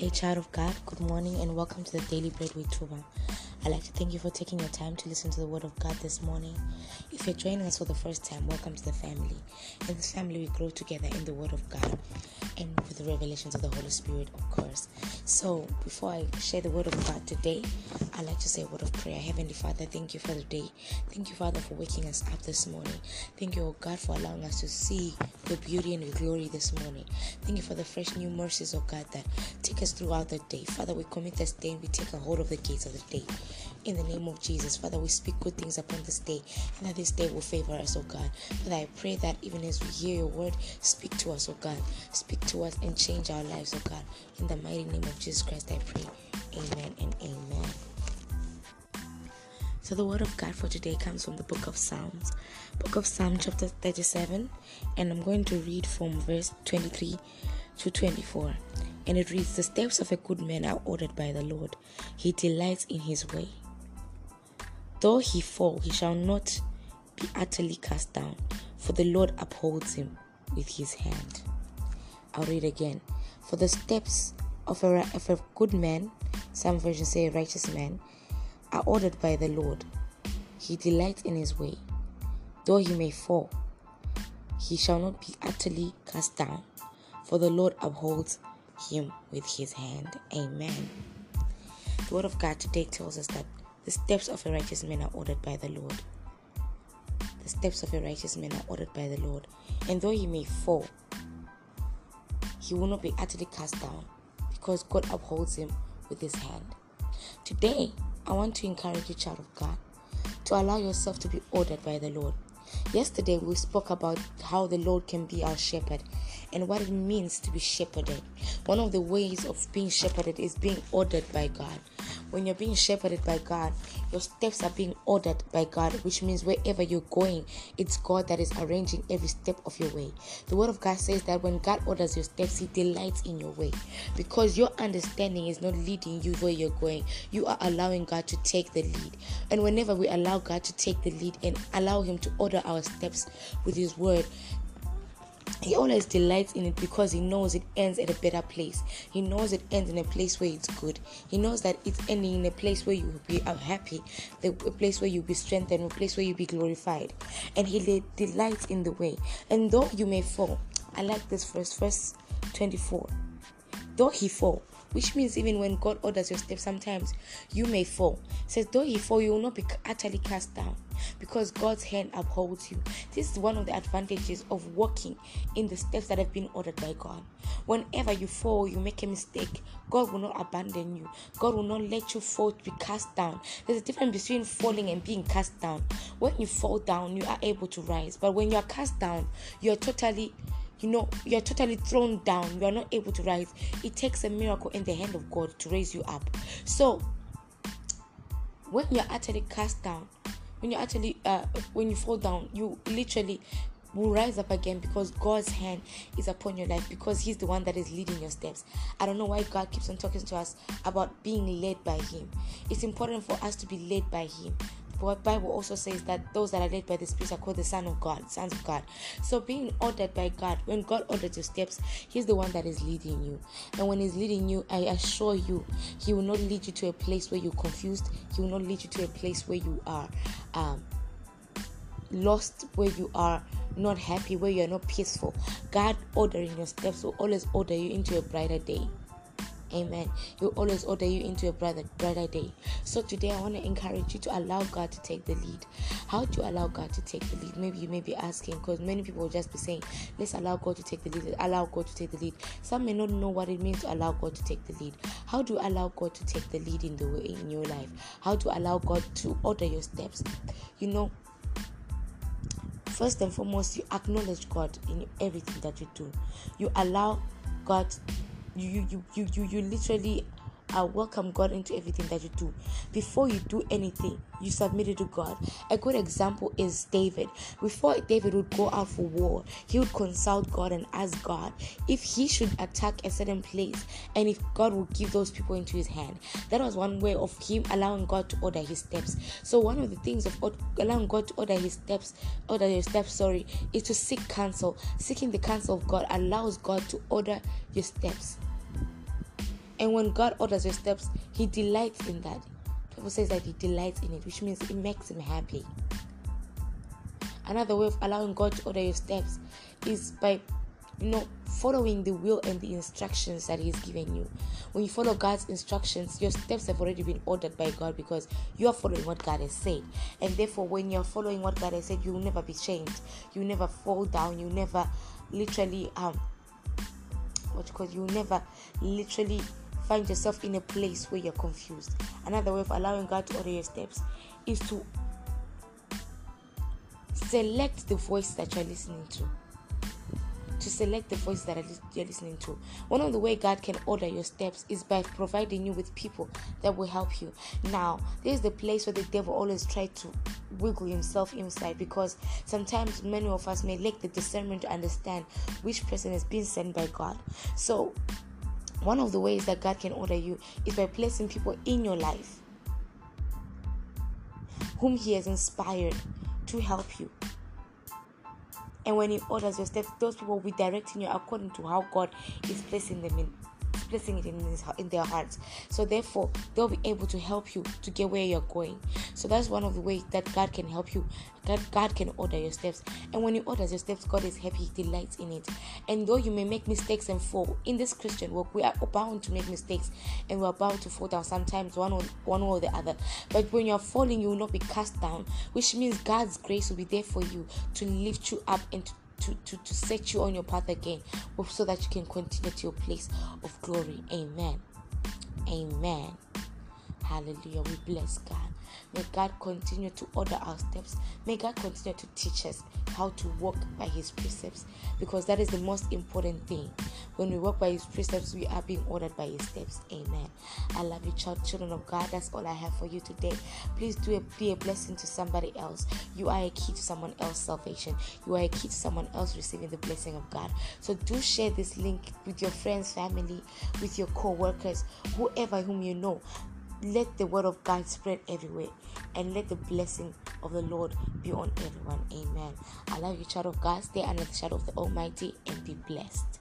day, child of God. Good morning and welcome to the Daily Bread with Tuba. I'd like to thank you for taking your time to listen to the Word of God this morning. If you're joining us for the first time, welcome to the family. In this family, we grow together in the Word of God and with the revelations of the Holy Spirit, of course. So, before I share the Word of God today, I'd like to say a word of prayer. Heavenly Father, thank you for the day. Thank you, Father, for waking us up this morning. Thank you, oh God, for allowing us to see your beauty and your glory this morning. Thank you for the fresh new mercies, oh God, that take us throughout the day. Father, we commit this day and we take a hold of the gates of the day. In the name of Jesus, Father, we speak good things upon this day and that this day will favor us, oh God. Father, I pray that even as we hear your word, speak to us, oh God. Speak to us and change our lives, oh God. In the mighty name of Jesus Christ, I pray. Amen and amen. So the word of God for today comes from the book of Psalms, book of Psalm chapter 37, and I'm going to read from verse 23 to 24. And it reads, The steps of a good man are ordered by the Lord. He delights in his way. Though he fall, he shall not be utterly cast down, for the Lord upholds him with his hand. I'll read again. For the steps of a, of a good man, some versions say righteous man, are ordered by the Lord. He delights in his way. Though he may fall, he shall not be utterly cast down, for the Lord upholds him with his hand. Amen. The word of God today tells us that the steps of a righteous man are ordered by the Lord. The steps of a righteous man are ordered by the Lord. And though he may fall, he will not be utterly cast down because God upholds him with his hand. Today, I want to encourage you, child of God, to allow yourself to be ordered by the Lord. Yesterday, we spoke about how the Lord can be our shepherd and what it means to be shepherded. One of the ways of being shepherded is being ordered by God. When you're being shepherded by God, your steps are being ordered by God, which means wherever you're going, it's God that is arranging every step of your way. The Word of God says that when God orders your steps, He delights in your way because your understanding is not leading you where you're going. You are allowing God to take the lead. And whenever we allow God to take the lead and allow Him to order our steps with His Word, he always delights in it because he knows it ends at a better place. He knows it ends in a place where it's good. He knows that it's ending in a place where you will be happy, a place where you'll be strengthened, a place where you'll be glorified. And he delights in the way. And though you may fall, I like this verse, verse 24. Though he fall, which means even when God orders your steps, sometimes you may fall. It says, though he fall, you will not be utterly cast down because God's hand upholds you. This is one of the advantages of walking in the steps that have been ordered by God. Whenever you fall, you make a mistake, God will not abandon you. God will not let you fall to be cast down. There's a difference between falling and being cast down. When you fall down, you are able to rise, but when you are cast down, you are totally you know you're totally thrown down you are not able to rise it takes a miracle in the hand of god to raise you up so when you're utterly cast down when you're actually uh, when you fall down you literally will rise up again because God's hand is upon your life because He's the one that is leading your steps. I don't know why God keeps on talking to us about being led by Him. It's important for us to be led by Him but Bible also says that those that are led by the Spirit are called the Son of God, sons of God. So being ordered by God, when God orders your steps, He's the one that is leading you. And when He's leading you, I assure you, He will not lead you to a place where you're confused. He will not lead you to a place where you are um, lost, where you are not happy, where you are not peaceful. God ordering your steps will always order you into a brighter day. Amen. Will always order you into a brighter, brighter day. So today I want to encourage you to allow God to take the lead. How do you allow God to take the lead? Maybe you may be asking because many people will just be saying, let's allow God to take the lead. Allow God to take the lead. Some may not know what it means to allow God to take the lead. How do you allow God to take the lead in the way in your life? How to allow God to order your steps? You know, first and foremost, you acknowledge God in everything that you do. You allow God you you you you you literally uh, welcome God into everything that you do. Before you do anything, you submit it to God. A good example is David. Before David would go out for war, he would consult God and ask God if he should attack a certain place and if God would give those people into his hand. That was one way of him allowing God to order his steps. So one of the things of allowing God to order his steps, order your steps, sorry, is to seek counsel. Seeking the counsel of God allows God to order your steps. And when God orders your steps, He delights in that. The Bible says that He delights in it, which means it makes Him happy. Another way of allowing God to order your steps is by you know following the will and the instructions that he's given you when you follow god's instructions your steps have already been ordered by god because you are following what god has said and therefore when you're following what god has said you will never be shamed you never fall down you never literally um what you call you never literally find yourself in a place where you're confused another way of allowing god to order your steps is to select the voice that you're listening to to select the voice that you're listening to. One of the way God can order your steps is by providing you with people that will help you. Now, there's the place where the devil always tries to wiggle himself inside because sometimes many of us may lack the discernment to understand which person is being sent by God. So, one of the ways that God can order you is by placing people in your life whom He has inspired to help you. And when He orders your steps, those people will be directing you according to how God is placing them in placing it in, his, in their hearts. So therefore, they'll be able to help you to get where you're going. So that's one of the ways that God can help you. God, God can order your steps. And when He orders your steps, God is happy, He delights in it. And though you may make mistakes and fall in this Christian walk, we are bound to make mistakes and we're bound to fall down sometimes one or one or the other. But when you're falling, you will not be cast down, which means God's grace will be there for you to lift you up and to to, to, to set you on your path again so that you can continue to your place of glory. Amen. Amen. Hallelujah. We bless God. May God continue to order our steps. May God continue to teach us how to walk by His precepts because that is the most important thing. When we walk by His precepts, we are being ordered by His steps. Amen. I love you, child, children of God. That's all I have for you today. Please do a, be a blessing to somebody else. You are a key to someone else's salvation. You are a key to someone else receiving the blessing of God. So do share this link with your friends, family, with your co-workers, whoever whom you know let the word of God spread everywhere and let the blessing of the Lord be on everyone. Amen. I love you, child of God. Stay under the shadow of the Almighty and be blessed.